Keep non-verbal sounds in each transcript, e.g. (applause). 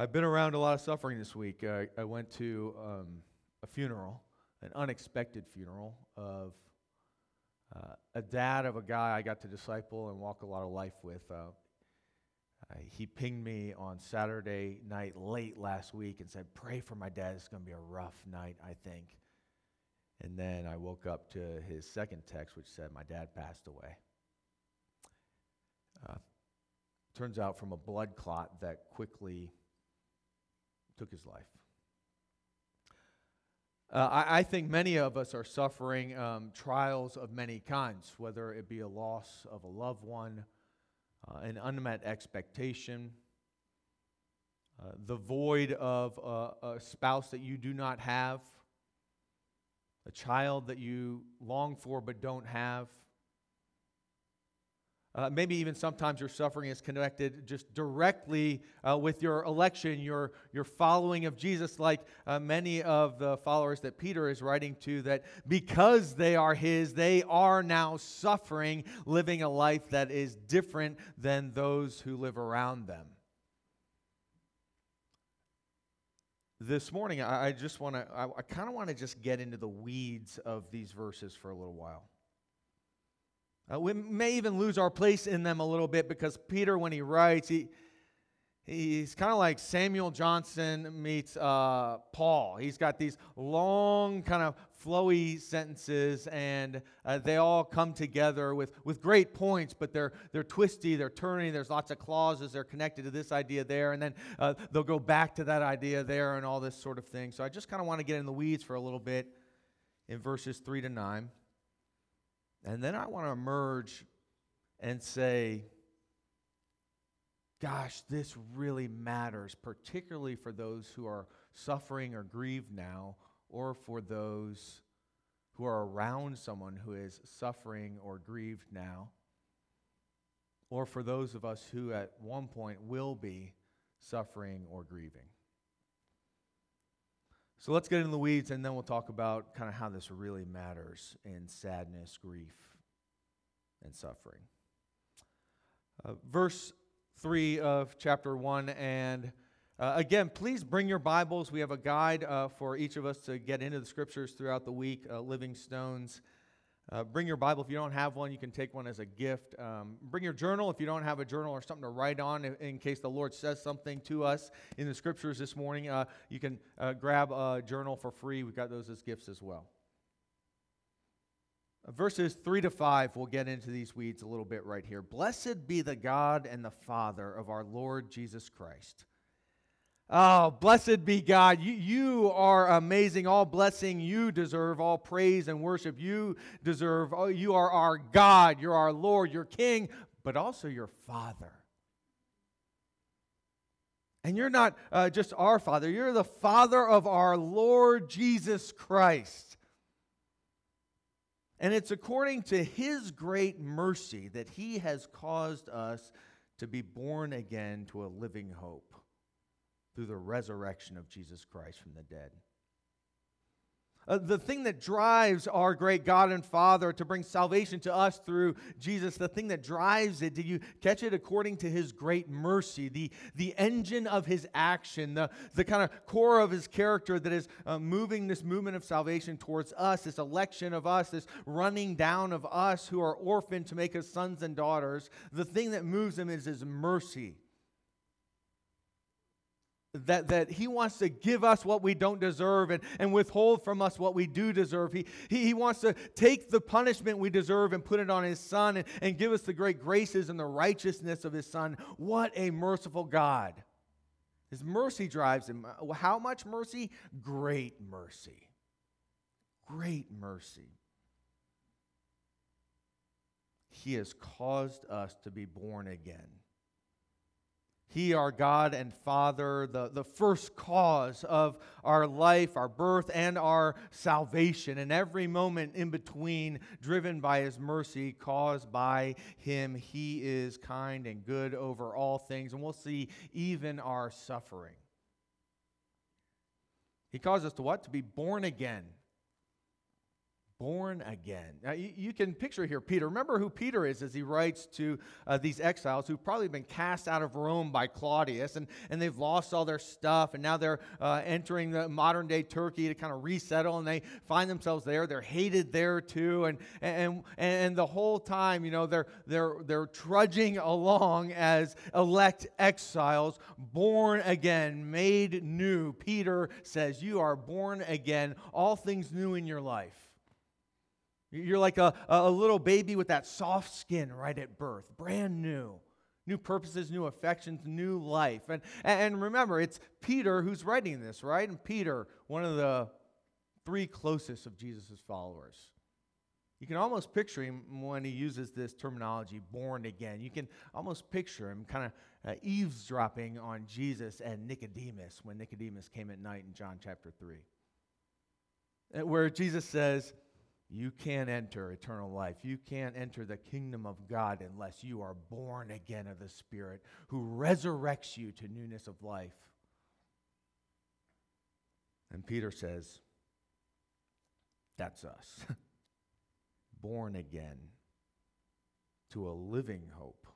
I've been around a lot of suffering this week. I went to um, a funeral, an unexpected funeral of uh, a dad of a guy I got to disciple and walk a lot of life with. Uh, he pinged me on Saturday night late last week and said, Pray for my dad. It's going to be a rough night, I think. And then I woke up to his second text, which said, My dad passed away. Uh, turns out from a blood clot that quickly took his life. Uh, I, I, think many of us are suffering um, trials of many kinds, whether it be a loss of a loved one, uh, an unmet expectation, uh, the void of a, a spouse that you do not have, a child that you long for but don't have. Uh, maybe even sometimes your suffering is connected just directly uh, with your election, your, your following of Jesus, like uh, many of the followers that Peter is writing to, that because they are his, they are now suffering, living a life that is different than those who live around them. This morning, I, I just want to, I, I kind of want to just get into the weeds of these verses for a little while. Uh, we may even lose our place in them a little bit because Peter, when he writes, he, he's kind of like Samuel Johnson meets uh, Paul. He's got these long, kind of flowy sentences, and uh, they all come together with, with great points, but they're, they're twisty, they're turning, there's lots of clauses, they're connected to this idea there, and then uh, they'll go back to that idea there and all this sort of thing. So I just kind of want to get in the weeds for a little bit in verses 3 to 9. And then I want to emerge and say, gosh, this really matters, particularly for those who are suffering or grieved now, or for those who are around someone who is suffering or grieved now, or for those of us who at one point will be suffering or grieving. So let's get into the weeds and then we'll talk about kind of how this really matters in sadness, grief, and suffering. Uh, verse 3 of chapter 1 and uh, again, please bring your Bibles. We have a guide uh, for each of us to get into the scriptures throughout the week, uh, Living Stones. Uh, bring your Bible. If you don't have one, you can take one as a gift. Um, bring your journal if you don't have a journal or something to write on in, in case the Lord says something to us in the scriptures this morning. Uh, you can uh, grab a journal for free. We've got those as gifts as well. Uh, verses 3 to 5, we'll get into these weeds a little bit right here. Blessed be the God and the Father of our Lord Jesus Christ Oh, blessed be God. You, you are amazing. All blessing you deserve, all praise and worship you deserve. Oh, you are our God. You're our Lord, your King, but also your Father. And you're not uh, just our Father, you're the Father of our Lord Jesus Christ. And it's according to His great mercy that He has caused us to be born again to a living hope through the resurrection of Jesus Christ from the dead. Uh, the thing that drives our great God and Father to bring salvation to us through Jesus, the thing that drives it, did you catch it according to his great mercy, the, the engine of his action, the, the kind of core of his character that is uh, moving this movement of salvation towards us, this election of us, this running down of us who are orphaned to make us sons and daughters? The thing that moves him is his mercy that, that he wants to give us what we don't deserve and, and withhold from us what we do deserve. He, he, he wants to take the punishment we deserve and put it on his son and, and give us the great graces and the righteousness of his son. What a merciful God. His mercy drives him. How much mercy? Great mercy. Great mercy. He has caused us to be born again. He, our God and Father, the, the first cause of our life, our birth, and our salvation, and every moment in between, driven by His mercy, caused by Him. He is kind and good over all things, and we'll see even our suffering. He caused us to what? To be born again. Born again. Now, you, you, can picture here Peter. Remember who Peter is as he writes to uh, these exiles who've probably been cast out of Rome by Claudius and, and they've lost all their stuff and now they're uh, entering the modern day Turkey to kind of resettle and they find themselves there. They're hated there too. And, and, and the whole time, you know, they're, they're, they're trudging along as elect exiles, born again, made new. Peter says, You are born again, all things new in your life. You're like a, a little baby with that soft skin right at birth, brand new. New purposes, new affections, new life. And, and remember, it's Peter who's writing this, right? And Peter, one of the three closest of Jesus' followers. You can almost picture him when he uses this terminology, born again. You can almost picture him kind of uh, eavesdropping on Jesus and Nicodemus when Nicodemus came at night in John chapter 3. Uh, where Jesus says, you can't enter eternal life. You can't enter the kingdom of God unless you are born again of the Spirit who resurrects you to newness of life. And Peter says, That's us. (laughs) born again to a living hope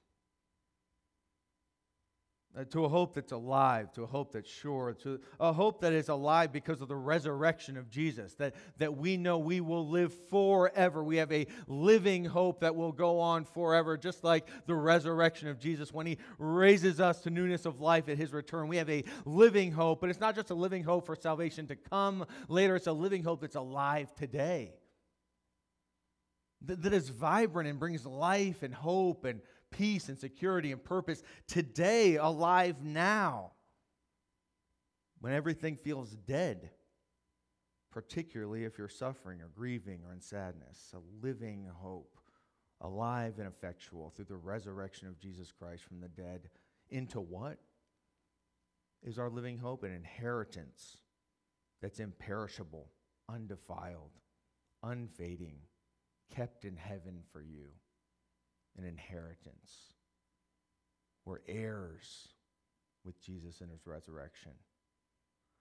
uh, to a hope that's alive, to a hope that's sure, to a hope that is alive because of the resurrection of Jesus, that, that we know we will live forever. We have a living hope that will go on forever, just like the resurrection of Jesus when he raises us to newness of life at his return. We have a living hope, but it's not just a living hope for salvation to come later, it's a living hope that's alive today. That, that is vibrant and brings life and hope and peace and security and purpose today, alive now, when everything feels dead, particularly if you're suffering or grieving or in sadness. A living hope, alive and effectual through the resurrection of Jesus Christ from the dead. Into what is our living hope? An inheritance that's imperishable, undefiled, unfading, kept in heaven for you an inheritance. We're heirs with Jesus in his resurrection.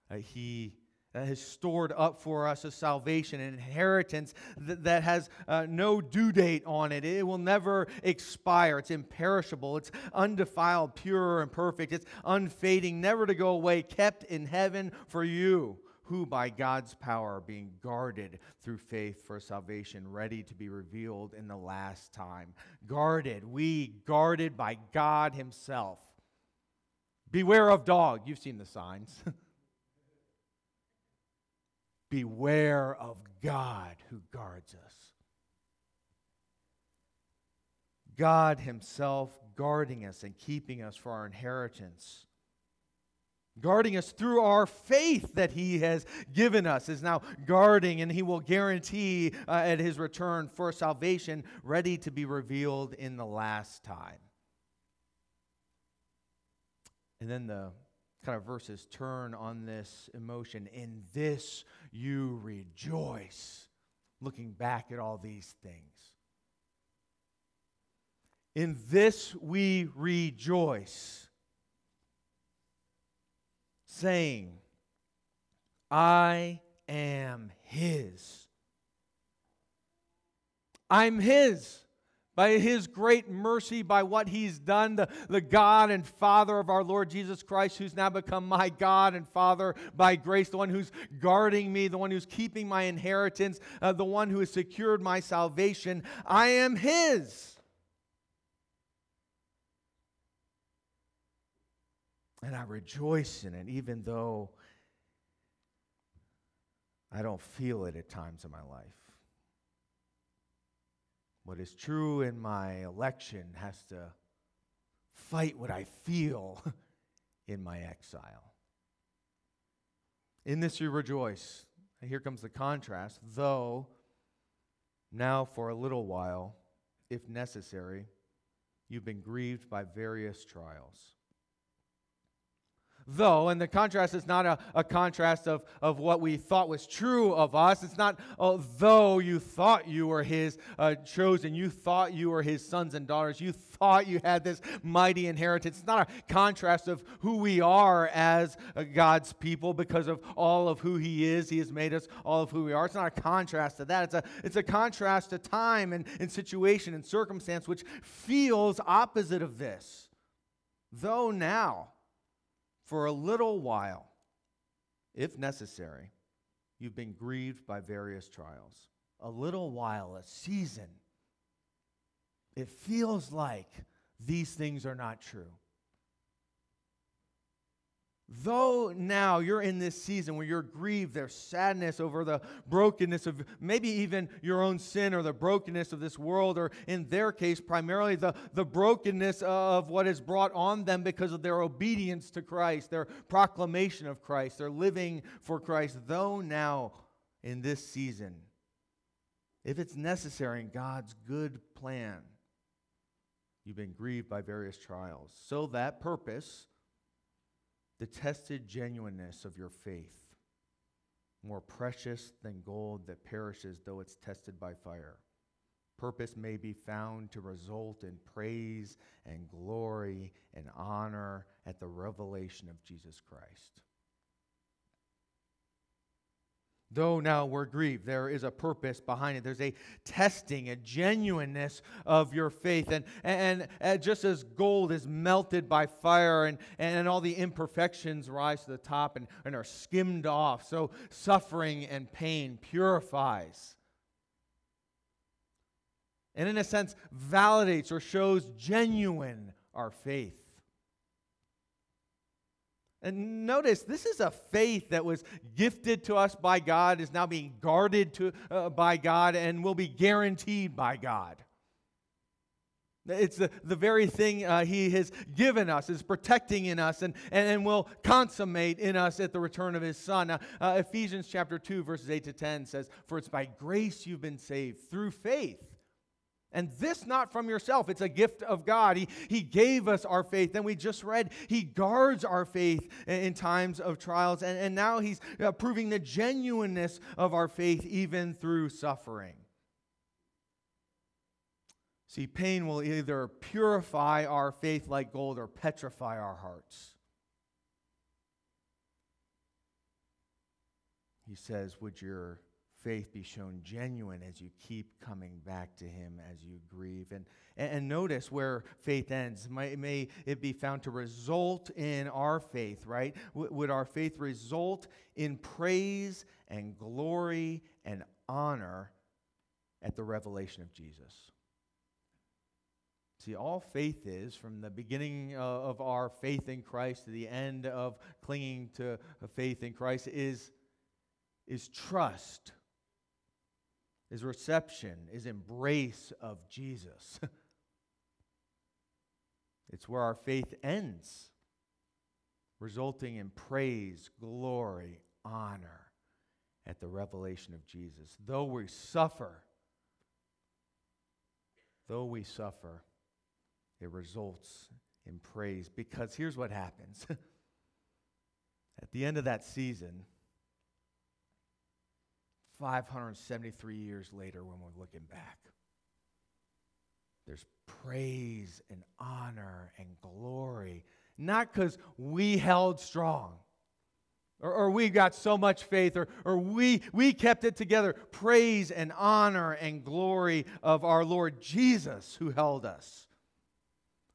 Uh, he uh, has stored up for us a salvation, an inheritance that, has uh, no due date on it. It will never expire. It's imperishable. It's undefiled, pure, and perfect. It's unfading, never to go away, kept in heaven for you who by God's power are being guarded through faith for salvation, ready to be revealed in the last time. Guarded, we guarded by God Himself. Beware of dog. You've seen the signs. (laughs) Beware of God who guards us. God Himself guarding us and keeping us for our inheritance guarding us through our faith that he has given us is now guarding and he will guarantee uh, at his return for salvation ready to be revealed in the last time. And then the kind of verses turn on this emotion. In this you rejoice looking back at all these things. In this we rejoice saying, I am His. I'm His. By His great mercy, by what He's done, the, the God and Father of our Lord Jesus Christ, who's now become my God and Father by grace, the one who's guarding me, the one who's keeping my inheritance, uh, the one who has secured my salvation. I am His. And I rejoice in it, even though I don't feel it at times in my life. What is true in my election has to fight what I feel (laughs) in my exile. In this you rejoice. here comes the contrast. Though now for a little while, if necessary, you've been grieved by various trials though, and the contrast is not a, a contrast of, of what we thought was true of us. It's not, oh, though you thought you were his uh, chosen, you thought you were his sons and daughters, you thought you had this mighty inheritance. It's not a contrast of who we are as uh, God's people because of all of who he is. He has made us all of who we are. It's not a contrast to that. It's a, it's a contrast to time and, and situation and circumstance, which feels opposite of this. Though now, for a little while, if necessary, you've been grieved by various trials. A little while, a season. It feels like these things are not true. Though now you're in this season where you're grieved, there's sadness over the brokenness of maybe even your own sin or the brokenness of this world, or in their case, primarily the, the brokenness of what is brought on them because of their obedience to Christ, their proclamation of Christ, their living for Christ. Though now in this season, if it's necessary in God's good plan, you've been grieved by various trials, so that purpose the tested genuineness of your faith, more precious than gold that perishes though it's tested by fire. Purpose may be found to result in praise and glory and honor at the revelation of Jesus Christ. Though now we're grieved, there is a purpose behind it. There's a testing, a genuineness of your faith. And, and, and, just as gold is melted by fire and, and all the imperfections rise to the top and, and are skimmed off, so suffering and pain purifies. And in a sense, validates or shows genuine our faith. And notice, this is a faith that was gifted to us by God, is now being guarded to, uh, by God, and will be guaranteed by God. It's the, the very thing uh, He has given us, is protecting in us, and, and, and will consummate in us at the return of His Son. Uh, Ephesians chapter 2, verses 8 to 10 says, For it's by grace you've been saved through faith and this not from yourself, it's a gift of God. He, he gave us our faith. And we just read, He guards our faith in, times of trials. And, and now He's uh, proving the genuineness of our faith even through suffering. See, pain will either purify our faith like gold or petrify our hearts. He says, Would your faith be shown genuine as you keep coming back to him as you grieve. And, and notice where faith ends. May, may it be found to result in our faith, right? W- would our faith result in praise and glory and honor at the revelation of Jesus? See, all faith is, from the beginning uh, of our faith in Christ to the end of clinging to faith in Christ, is, is trust is reception, is embrace of Jesus. (laughs) it's where our faith ends, resulting in praise, glory, honor at the revelation of Jesus. Though we suffer, though we suffer, it results in praise because here's what happens. (laughs) at the end of that season, 573 years later when we're looking back. There's praise and honor and glory, not because we held strong. Or, or, we got so much faith, or, or we, we kept it together. Praise and honor and glory of our Lord Jesus who held us,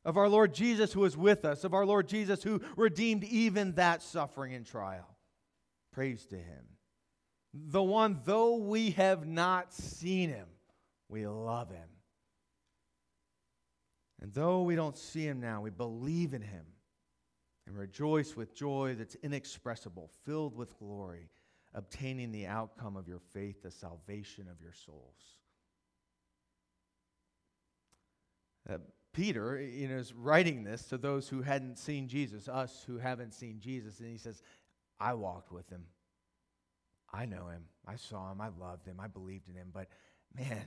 of our Lord Jesus who was with us, of our Lord Jesus who redeemed even that suffering and trial. Praise to Him the one, though we have not seen him, we love him. And though we don't see him now, we believe in him and rejoice with joy that's inexpressible, filled with glory, obtaining the outcome of your faith, the salvation of your souls. Uh, Peter you know, is writing this to those who hadn't seen Jesus, us who haven't seen Jesus, and he says, I walked with him. I know him. I saw him. I loved him. I believed in him. But man,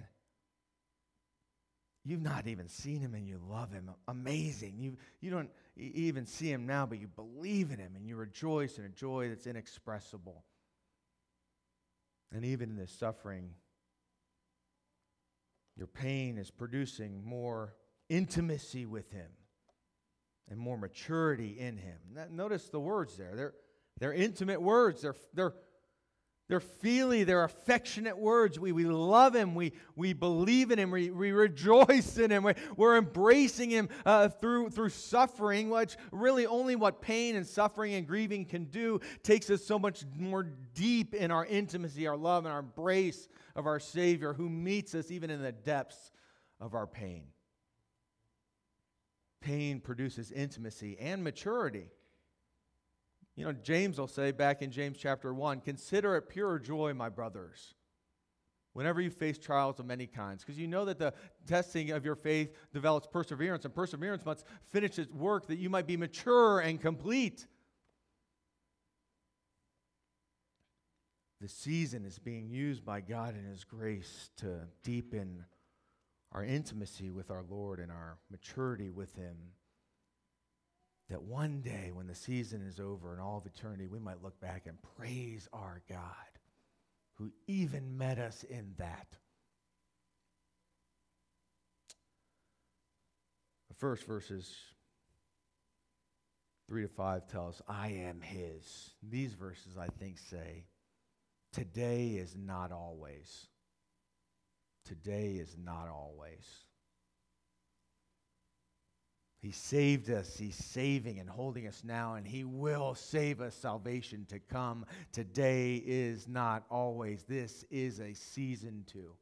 you've not even seen him and you love him. Amazing. You, you don't even see him now, but you believe in him and you rejoice in a joy that's inexpressible. And even in this suffering, your pain is producing more intimacy with him and more maturity in him. Notice the words there. They're, they're intimate words. They're, they're they're feely, they're affectionate words. We, we love him, we, we believe in him, we, we rejoice in him, we're, we're embracing him uh, through, through suffering, which really only what pain and suffering and grieving can do takes us so much more deep in our intimacy, our love, and our embrace of our Savior who meets us even in the depths of our pain. Pain produces intimacy and maturity. You know, James will say back in James chapter 1 consider it pure joy, my brothers, whenever you face trials of many kinds, because you know that the testing of your faith develops perseverance, and perseverance must finish its work that you might be mature and complete. The season is being used by God in His grace to deepen our intimacy with our Lord and our maturity with Him that one day when the season is over and all of eternity, we might look back and praise our God who even met us in that. The first verses 3 to 5 tell us, I am his. These verses, I think, say, today is not always. Today is not always. He saved us. He's saving and holding us now, and He will save us salvation to come. Today is not always. This is a season too.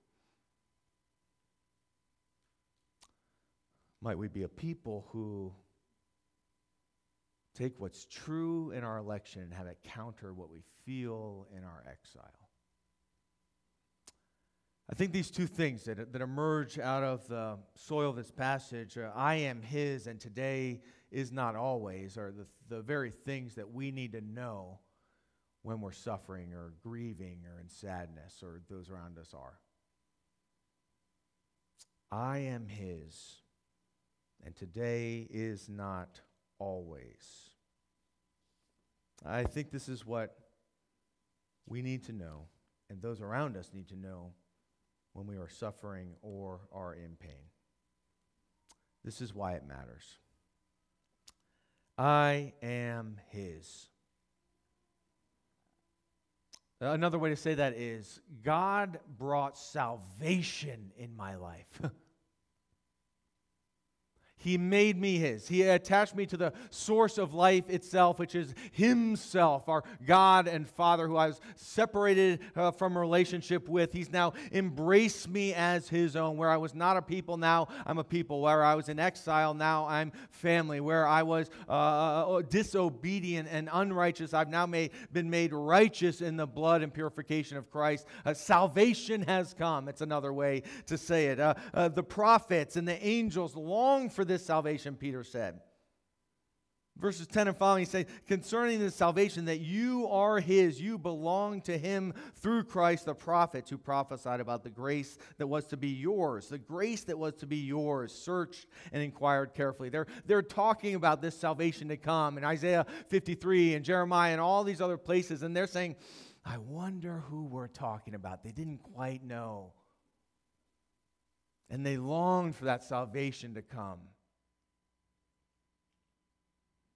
Might we be a people who take what's true in our election and have it counter what we feel in our exile? I think these two things that, that emerge out of the soil of this passage uh, I am His and today is not always are the, the very things that we need to know when we're suffering or grieving or in sadness or those around us are. I am His and today is not always. I think this is what we need to know, and those around us need to know when we are suffering or are in pain. This is why it matters. I am His. Another way to say that is God brought salvation in my life. (laughs) He made me his. He attached me to the source of life itself, which is himself, our God and Father, who I was separated uh, from relationship with. He's now embraced me as his own. Where I was not a people, now I'm a people. Where I was in exile, now I'm family. Where I was uh, uh disobedient and unrighteous, I've now made, been made righteous in the blood and purification of Christ. Uh, salvation has come. It's another way to say it. Uh, uh, the prophets and the angels long for this salvation, Peter said. Verses 10 and following, he says, concerning this salvation, that you are his, you belong to him through Christ, the prophets who prophesied about the grace that was to be yours. The grace that was to be yours, searched and inquired carefully. They're, they're talking about this salvation to come in Isaiah 53 and Jeremiah and all these other places, and they're saying, I wonder who we're talking about. They didn't quite know. And they longed for that salvation to come.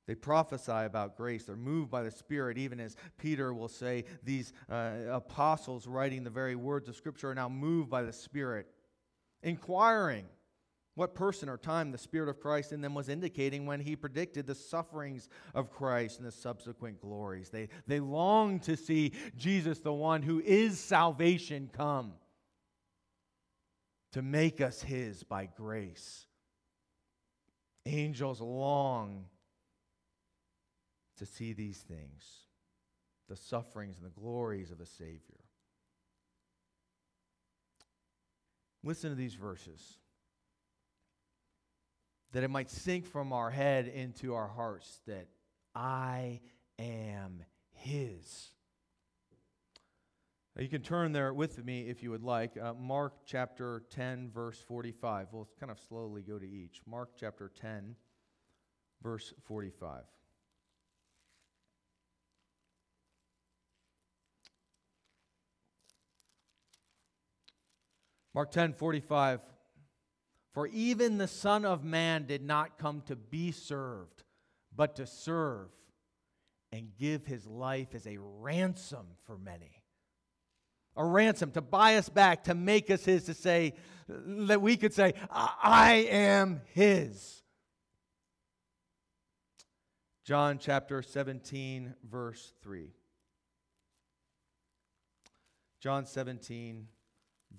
They prophesy about grace. They're moved by the Spirit, even as Peter will say, these uh, apostles writing the very words of Scripture are now moved by the Spirit, inquiring what person or time the Spirit of Christ in them was indicating when he predicted the sufferings of Christ and the subsequent glories. They, they long to see Jesus, the one who is salvation, come to make us his by grace. Angels long to see these things the sufferings and the glories of the Savior. Listen to these verses that it might sink from our head into our hearts that I am His. You can turn there with me if you would like. Uh, Mark chapter 10, verse 45. We'll kind of slowly go to each. Mark chapter 10, verse 45. Mark 10, 45. For even the Son of Man did not come to be served, but to serve and give his life as a ransom for many a ransom to buy us back, to make us his, to say that we could say, I am his. John chapter 17, verse 3. John 17,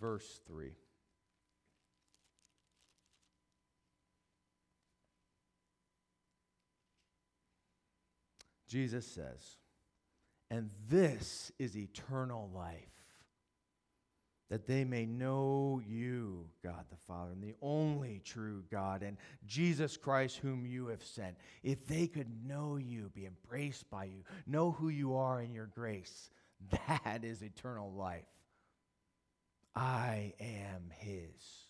verse 3. Jesus says, and this is eternal life that they may know you, God the Father, and the only true God, and Jesus Christ, whom you have sent. If they could know you, be embraced by you, know who you are in your grace, that is eternal life. I am His.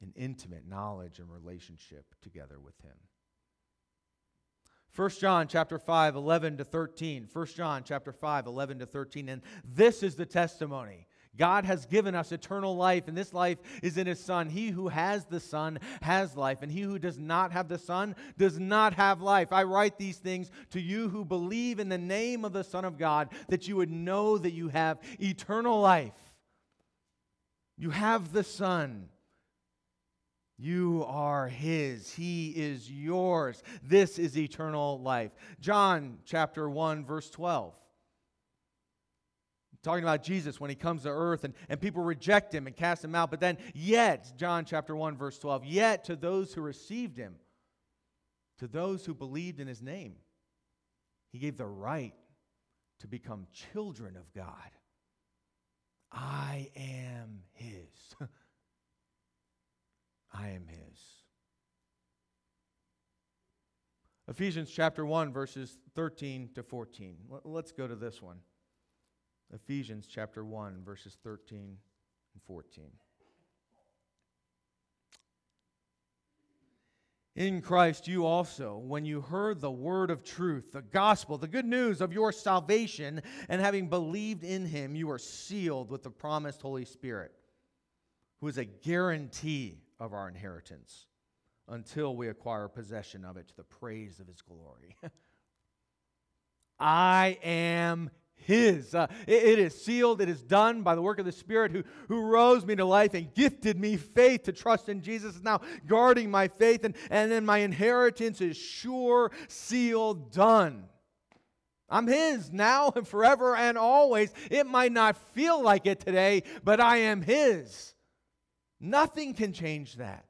An intimate knowledge and relationship together with Him. 1 John chapter 5, 11 to 13. 1 John chapter 5, 11 to 13. And this is the testimony. God has given us eternal life, and this life is in His Son. He who has the Son has life, and he who does not have the Son does not have life. I write these things to you who believe in the name of the Son of God, that you would know that you have eternal life. You have the Son. You are His. He is yours. This is eternal life. John chapter 1, verse 12. Talking about Jesus when he comes to earth and, and people reject him and cast him out. But then, yet, John chapter 1, verse 12, yet to those who received him, to those who believed in his name, he gave the right to become children of God. I am his. (laughs) I am his. Ephesians chapter 1, verses 13 to 14. Let's go to this one. Ephesians chapter 1, verses 13 and 14. In Christ, you also, when you heard the word of truth, the gospel, the good news of your salvation, and having believed in him, you are sealed with the promised Holy Spirit, who is a guarantee of our inheritance until we acquire possession of it to the praise of his glory. (laughs) I am his. Uh, it, it is sealed, it is done by the work of the Spirit who, who rose me to life and gifted me faith to trust in Jesus, now guarding my faith, and, and then my inheritance is sure, sealed, done. I'm His now and forever and always. It might not feel like it today, but I am His. Nothing can change that.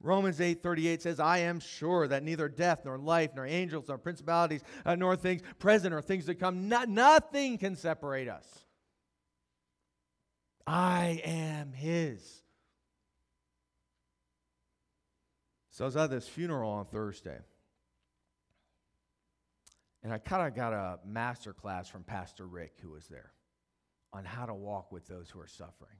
Romans 8:38 says, "I am sure that neither death nor life nor angels nor principalities uh, nor things present or things to come, no, nothing can separate us. I am his." So I was at this funeral on Thursday. And I kind of got a master class from Pastor Rick, who was there, on how to walk with those who are suffering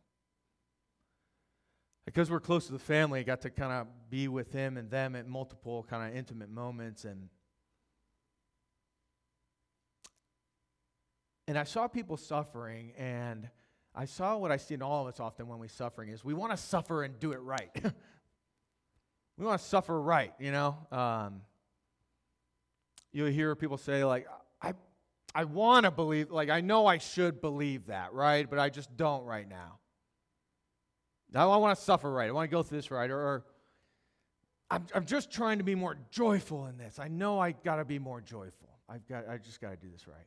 because we're close to the family, I got to kind of be with him and them at multiple kind of intimate moments and and I saw people suffering and I saw what I see in all of us often when we're suffering is we want to suffer and do it right. (laughs) we want to suffer right, you know. Um, you'll hear people say like, "I, I want to believe, like I know I should believe that, right? But I just don't right now." I want to suffer right. I want to go through this right. Or, or I'm, I'm just trying to be more joyful in this. I know I got to be more joyful. I've got, I just got to do this right.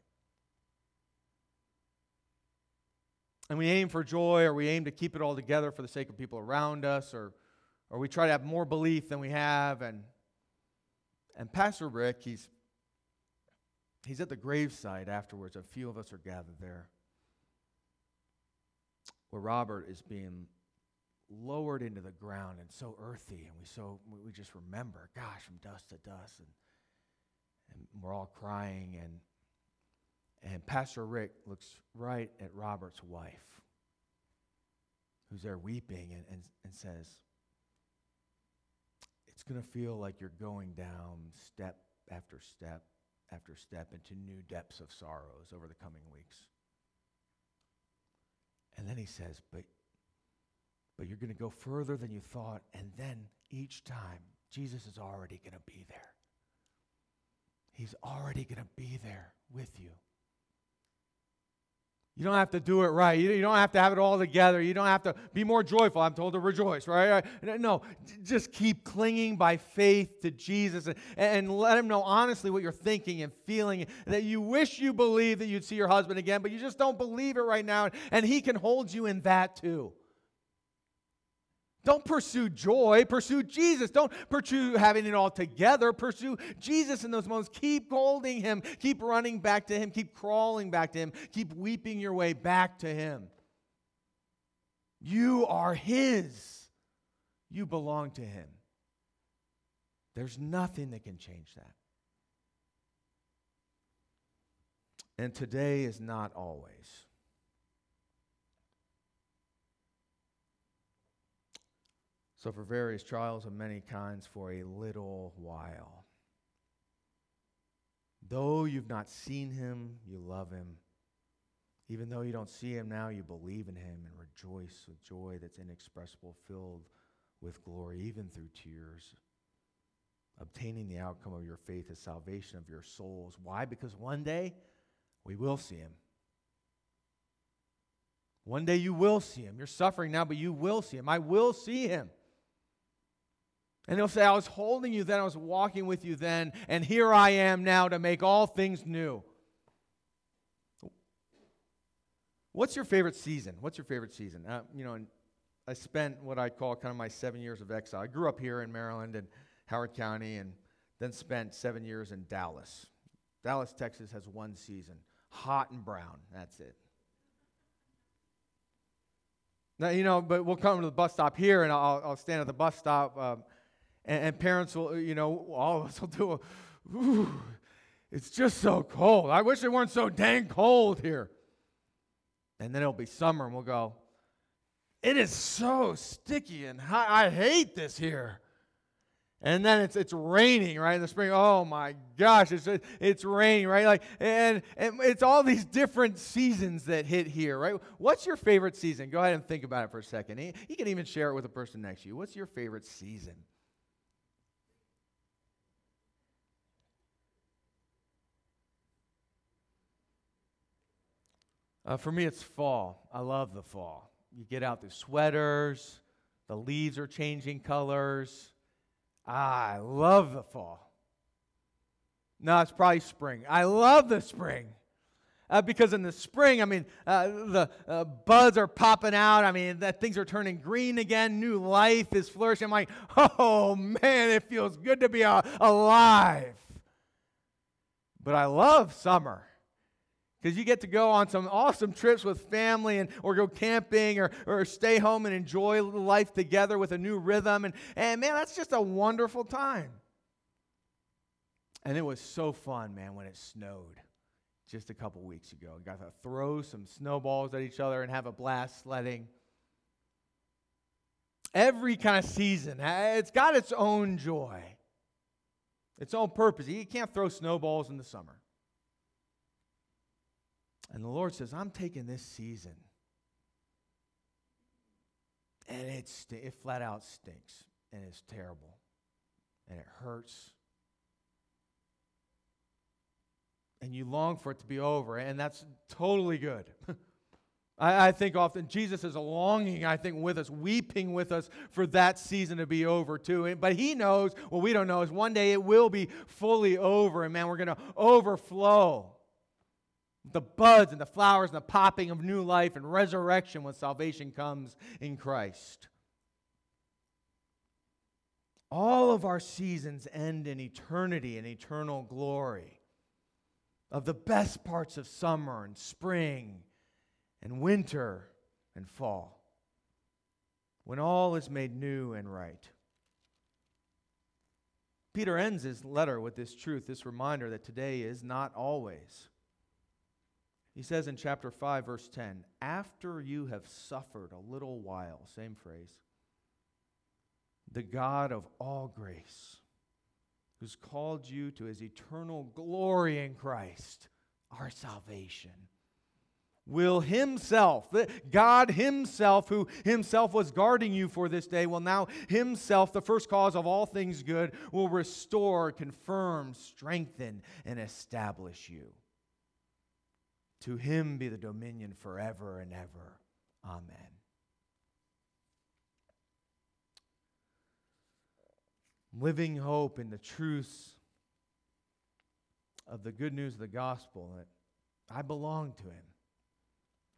And we aim for joy, or we aim to keep it all together for the sake of people around us, or, or we try to have more belief than we have. And, and Pastor Rick, he's, he's at the graveside afterwards. A few of us are gathered there, where Robert is being lowered into the ground and so earthy and we so we just remember gosh from dust to dust and, and we're all crying and And Pastor Rick looks right at Robert's wife, who's there weeping, and, and, and says, It's going to feel like you're going down step after step after step into new depths of sorrows over the coming weeks. And then he says, But but you're going to go further than you thought. And then each time, Jesus is already going to be there. He's already going to be there with you. You don't have to do it right. You don't have to have it all together. You don't have to be more joyful. I'm told to rejoice, right? No, just keep clinging by faith to Jesus and, let him know honestly what you're thinking and feeling. That you wish you believe that you'd see your husband again, but you just don't believe it right now. And he can hold you in that too. Don't pursue joy, pursue Jesus. Don't pursue having it all together. Pursue Jesus in those moments. Keep holding him, keep running back to him, keep crawling back to him, keep weeping your way back to him. You are his, you belong to him. There's nothing that can change that. And today is not always. So, for various trials of many kinds, for a little while. Though you've not seen him, you love him. Even though you don't see him now, you believe in him and rejoice with joy that's inexpressible, filled with glory, even through tears. Obtaining the outcome of your faith is salvation of your souls. Why? Because one day we will see him. One day you will see him. You're suffering now, but you will see him. I will see him. And he'll say, I was holding you then, I was walking with you then, and here I am now to make all things new. What's your favorite season? What's your favorite season? Uh, you know, I spent what I call kind of my seven years of exile. I grew up here in Maryland and Howard County, and then spent seven years in Dallas. Dallas, Texas has one season hot and brown. That's it. Now, you know, but we'll come to the bus stop here, and I'll, I'll stand at the bus stop. Um, and, and parents will, you know, all of us will do a, ooh, it's just so cold. I wish it weren't so dang cold here. And then it'll be summer and we'll go, it is so sticky and hot. I hate this here. And then it's it's raining, right? In the spring. Oh my gosh, it's it's raining, right? Like and, and it's all these different seasons that hit here, right? What's your favorite season? Go ahead and think about it for a second. You can even share it with the person next to you. What's your favorite season? Uh, for me, it's fall. I love the fall. You get out the sweaters, the leaves are changing colors. Ah, I love the fall. No, it's probably spring. I love the spring. Uh, because in the spring, I mean, uh, the uh, buds are popping out. I mean, that things are turning green again. New life is flourishing. I'm like, oh man, it feels good to be alive. But I love summer because you get to go on some awesome trips with family and or go camping or, or stay home and enjoy life together with a new rhythm. And, and man that's just a wonderful time. And it was so fun man when it snowed just a couple weeks ago. We got to throw some snowballs at each other and have a blast sledding. Every kind of season it's got its own joy its own purpose. You can't throw snowballs in the summer and the Lord says, I'm taking this season. And it, st- it flat out stinks. And it's terrible. And it hurts. And you long for it to be over. And that's totally good. (laughs) I, I think often Jesus is longing, I think, with us, weeping with us for that season to be over too. But he knows, what we don't know is one day it will be fully over. And man, we're going to overflow the buds and the flowers and the popping of new life and resurrection when salvation comes in Christ. All of our seasons end in eternity and eternal glory. Of the best parts of summer and spring and winter and fall. When all is made new and right. Peter ends his letter with this truth, this reminder that today is not always. He says in chapter 5, verse 10, after you have suffered a little while, same phrase, the God of all grace, who's called you to his eternal glory in Christ, our salvation, will himself, God himself, who himself was guarding you for this day, will now himself, the first cause of all things good, will restore, confirm, strengthen, and establish you. To him be the dominion forever and ever. Amen. Living hope in the truths of the good news of the gospel that I belong to him.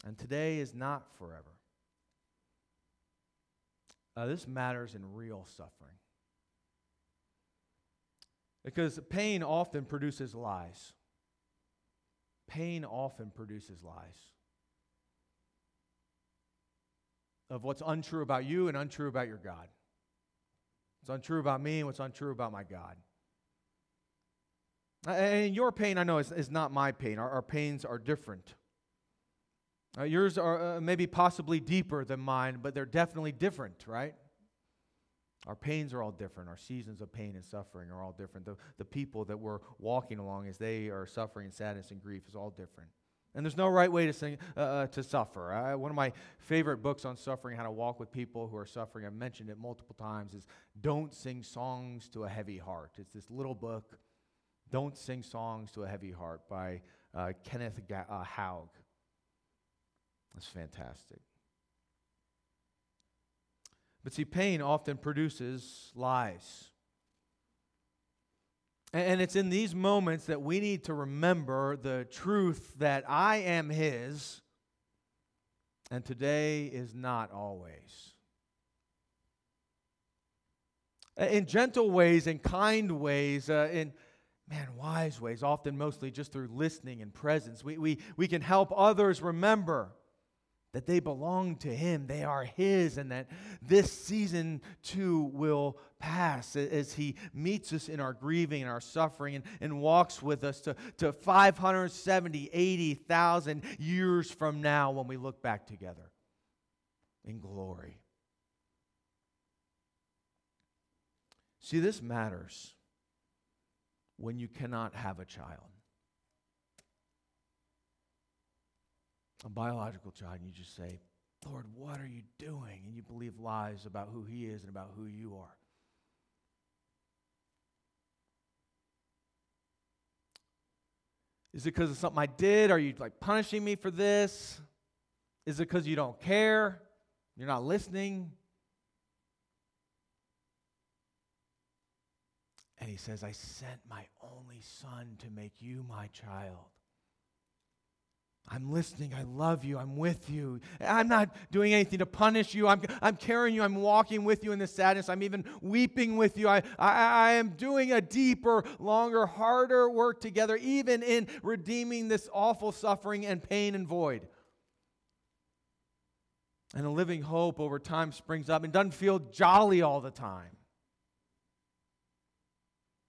And today is not forever. Uh, this matters in real suffering. Because pain often produces lies. Pain often produces lies of what's untrue about you and untrue about your God. What's untrue about me and what's untrue about my God. And your pain, I know, is, is not my pain. Our, our pains are different. Uh, yours are uh, maybe possibly deeper than mine, but they're definitely different, right? Our pains are all different. Our seasons of pain and suffering are all different. The, the people that we're walking along as they are suffering sadness and grief is all different. And there's no right way to, sing, uh, uh, to suffer. I, one of my favorite books on suffering, how to walk with people who are suffering, I've mentioned it multiple times, is Don't Sing Songs to a Heavy Heart. It's this little book, Don't Sing Songs to a Heavy Heart, by uh, Kenneth Ga- uh, Haugk. That's fantastic. But see, pain often produces lies. And it's in these moments that we need to remember the truth that I am His, and today is not always. In gentle ways, in kind ways, uh, in man, wise ways, often mostly just through listening and presence, we, we, we can help others remember that they belong to Him, they are His, and that this season too will pass as He meets us in our grieving and our suffering and, and walks with us to, to 570, 80,000 years from now when we look back together in glory. See, this matters when you cannot have a child. A biological child and you just say, Lord, what are you doing? And you believe lies about who He is and about who you are. Is it because of something I did? Are you like punishing me for this? Is it because you don't care? You're not listening? And he says, I sent my only son to make you my child. I'm listening. I love you. I'm with you. I'm not doing anything to punish you. I'm, I'm carrying you. I'm walking with you in the sadness. I'm even weeping with you. I, I, I am doing a deeper, longer, harder work together, even in redeeming this awful suffering and pain and void. And a living hope over time springs up and doesn't feel jolly all the time.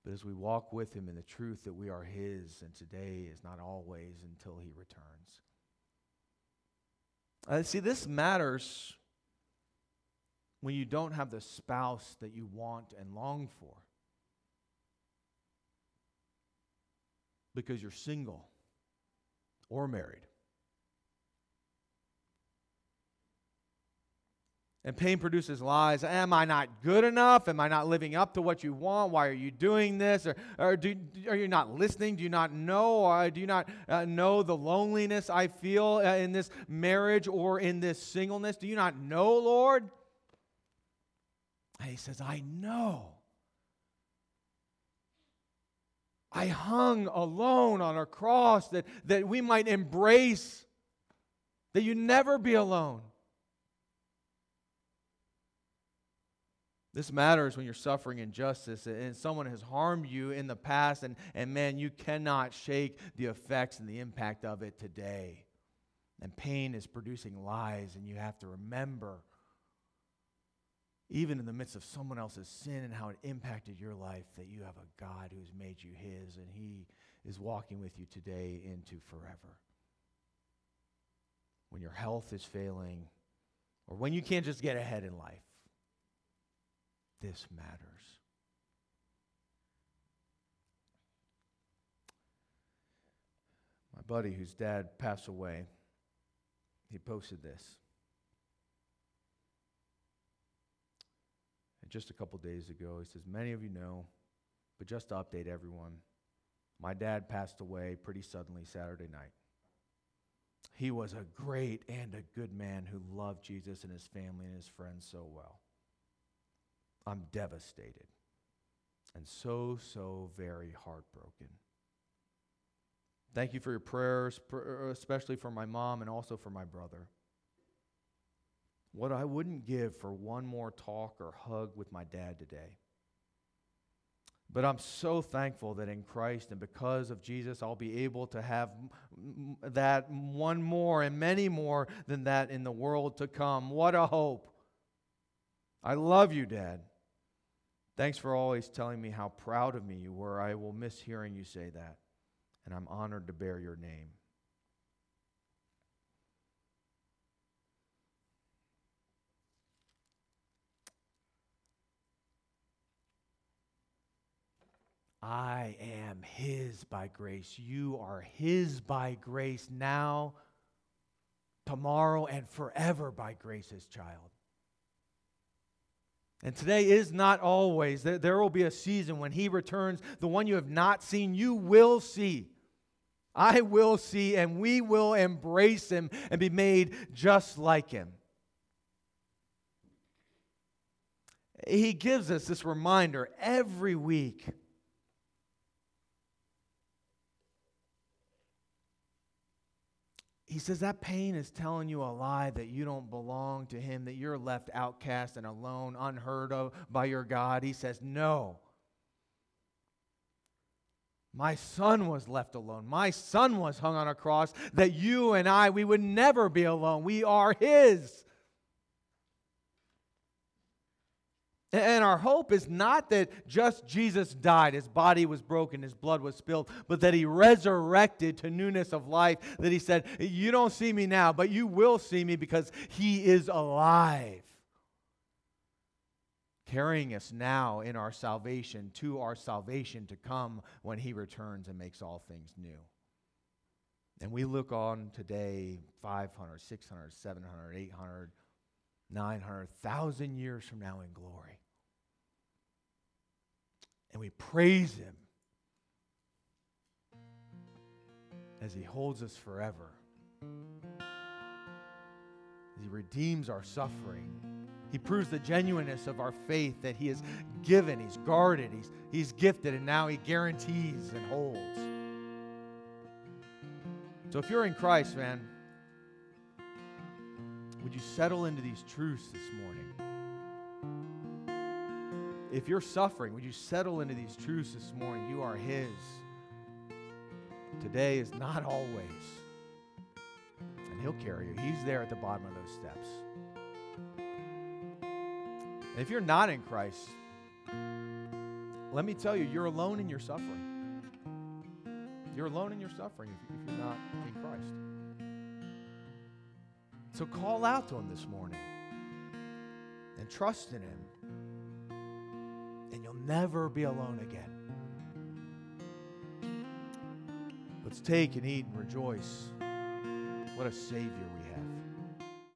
But as we walk with him in the truth that we are his, and today is not always until he returns. Uh, see, this matters when you don't have the spouse that you want and long for because you're single or married. And pain produces lies. Am I not good enough? Am I not living up to what you want? Why are you doing this? Or, or do, are you not listening? Do you not know? Or do you not uh, know the loneliness I feel uh, in this marriage or in this singleness? Do you not know, Lord? And he says, I know. I hung alone on a cross that, that we might embrace, that you never be alone. This matters when you're suffering injustice and someone has harmed you in the past, and, and man, you cannot shake the effects and the impact of it today. And pain is producing lies, and you have to remember, even in the midst of someone else's sin and how it impacted your life, that you have a God who's made you His, and He is walking with you today into forever. when your health is failing, or when you can't just get ahead in life. This matters. My buddy, whose dad passed away, he posted this. And just a couple days ago, he says, Many of you know, but just to update everyone, my dad passed away pretty suddenly Saturday night. He was a great and a good man who loved Jesus and his family and his friends so well. I'm devastated and so, so very heartbroken. Thank you for your prayers, uh, especially for my mom and also for my brother. What I wouldn't give for one more talk or hug with my dad today. But I'm so thankful that in Christ and because of Jesus, I'll be able to have that one more and many more than that in the world to come. What a hope. I love you, Dad. Thanks for always telling me how proud of me you were. I will miss hearing you say that, and I'm honored to bear your name. I am His by grace. You are His by grace now, tomorrow, and forever by grace, His child. And today is not always. There, will be a season when He returns. The one you have not seen, you will see. I will see, and we will embrace Him and be made just like Him. He gives us this reminder every week he says that pain is telling you a lie that you don't belong to him, that you're left outcast and alone, unheard of by your God. He says, No. My son was left alone. My son was hung on a cross that you and I, we would never be alone. We are his. And our hope is not that just Jesus died, his body was broken, his blood was spilled, but that he resurrected to newness of life. That he said, You don't see me now, but you will see me because he is alive. Carrying us now in our salvation to our salvation to come when he returns and makes all things new. And we look on today 500, 600, 700, 800, 900, 1,000 years from now in glory and we praise Him as He holds us forever. He redeems our suffering. He proves the genuineness of our faith that He has given, He's guarded, He's, he's gifted, and now He guarantees and holds. So if you're in Christ, man, would you settle into these truths this morning? If you're suffering, would you settle into these truths this morning? You are His. Today is not always. And He'll carry you. He's there at the bottom of those steps. And if you're not in Christ, let me tell you, you're alone in your suffering. You're alone in your suffering if, you're not in Christ. So call out to Him this morning and trust in Him never be alone again. Let's take and eat and rejoice. What a Savior we.